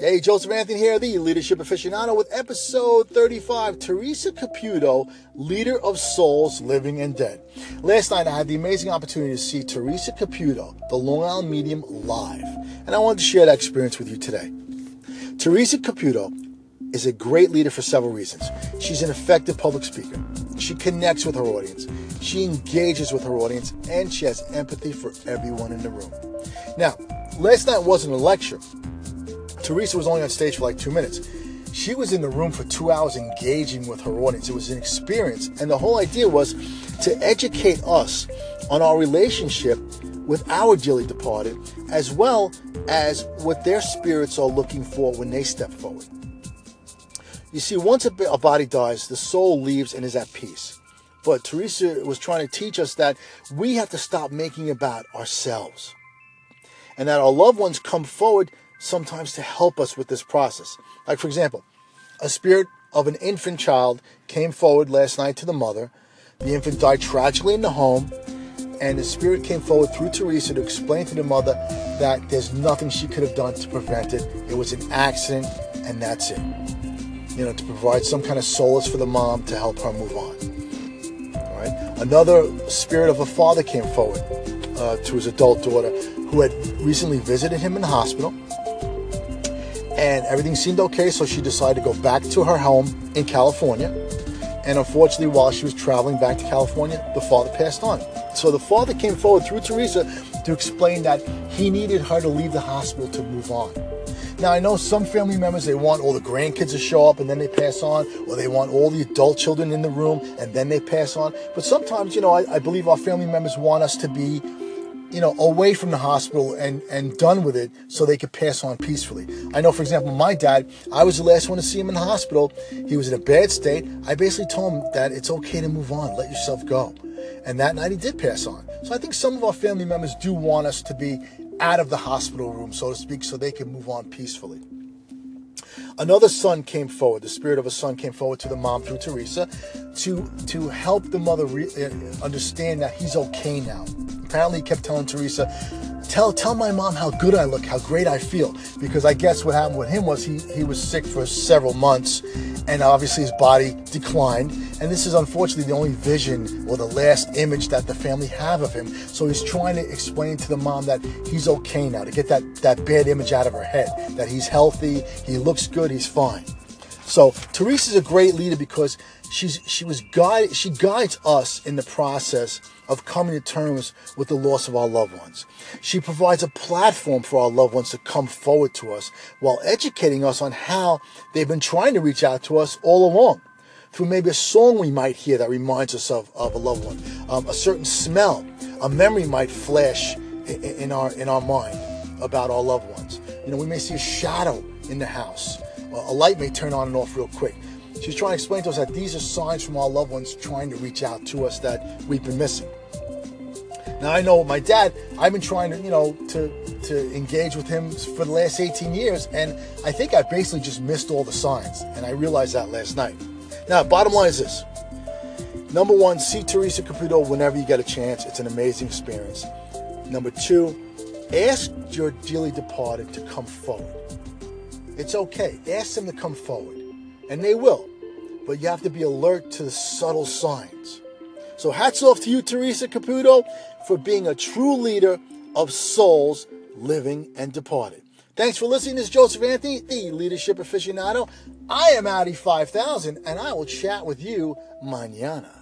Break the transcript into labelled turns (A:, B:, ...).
A: Hey, Joseph Anthony here, the Leadership Aficionado, with episode 35 Teresa Caputo, Leader of Souls, Living and Dead. Last night, I had the amazing opportunity to see Teresa Caputo, the Long Island Medium, live, and I wanted to share that experience with you today. Teresa Caputo is a great leader for several reasons. She's an effective public speaker, she connects with her audience, she engages with her audience, and she has empathy for everyone in the room. Now, last night wasn't a lecture. Teresa was only on stage for like two minutes. She was in the room for two hours engaging with her audience. It was an experience. And the whole idea was to educate us on our relationship with our dearly departed, as well as what their spirits are looking for when they step forward. You see, once a, body dies, the soul leaves and is at peace. But Teresa was trying to teach us that we have to stop making about ourselves and that our loved ones come forward sometimes to help us with this process. Like, for example, a spirit of an infant child came forward last night to the mother. The infant died tragically in the home, and the spirit came forward through Teresa to explain to the mother that there's nothing she could have done to prevent it. It was an accident, and that's it. You know, to provide some kind of solace for the mom to help her move on. All right. Another spirit of a father came forward uh, to his adult daughter who had recently visited him in the hospital and everything seemed okay. So she decided to go back to her home in California. And unfortunately, while she was traveling back to California, the father passed on. So the father came forward through Teresa to explain that he needed her to leave the hospital to move on. Now, I know some family members, they want all the grandkids to show up and then they pass on, or they want all the adult children in the room and then they pass on. But sometimes, you know, I, I believe our family members want us to be you know, away from the hospital and, and done with it so they could pass on peacefully. I know, for example, my dad, I was the last one to see him in the hospital. He was in a bad state. I basically told him that it's okay to move on, let yourself go. And that night he did pass on. So I think some of our family members do want us to be out of the hospital room, so to speak, so they can move on peacefully. Another son came forward. The spirit of a son came forward to the mom through Teresa to to help the mother re- uh, understand that he's okay now. Apparently, he kept telling Teresa, "Tell tell my mom how good I look, how great I feel." Because I guess what happened with him was he he was sick for several months, and obviously his body declined. And this is unfortunately the only vision or the last image that the family have of him. So he's trying to explain to the mom that he's okay now to get that that bad image out of her head, that he's healthy, he looks good, he's fine. So Teresa's a great leader because she's she was guide she guides us in the process of coming to terms with the loss of our loved ones. She provides a platform for our loved ones to come forward to us while educating us on how they've been trying to reach out to us all along. Through maybe a song we might hear that reminds us of, of a loved one, um, a certain smell, a memory might flash in, in our in our mind about our loved ones. You know, we may see a shadow in the house. A light may turn on and off real quick. She's trying to explain to us that these are signs from our loved ones trying to reach out to us that we've been missing. Now I know my dad. I've been trying to, you know, to to engage with him for the last 18 years, and I think I basically just missed all the signs, and I realized that last night. Now, bottom line is this: number one, see Teresa Caputo whenever you get a chance. It's an amazing experience. Number two, ask your dearly departed to come forward. It's okay. Ask them to come forward, and they will. But you have to be alert to the subtle signs. So hats off to you, Teresa Caputo, for being a true leader of souls living and departed. Thanks for listening. This is Joseph Anthony, the leadership aficionado. I am Audi 5000, and I will chat with you mañana.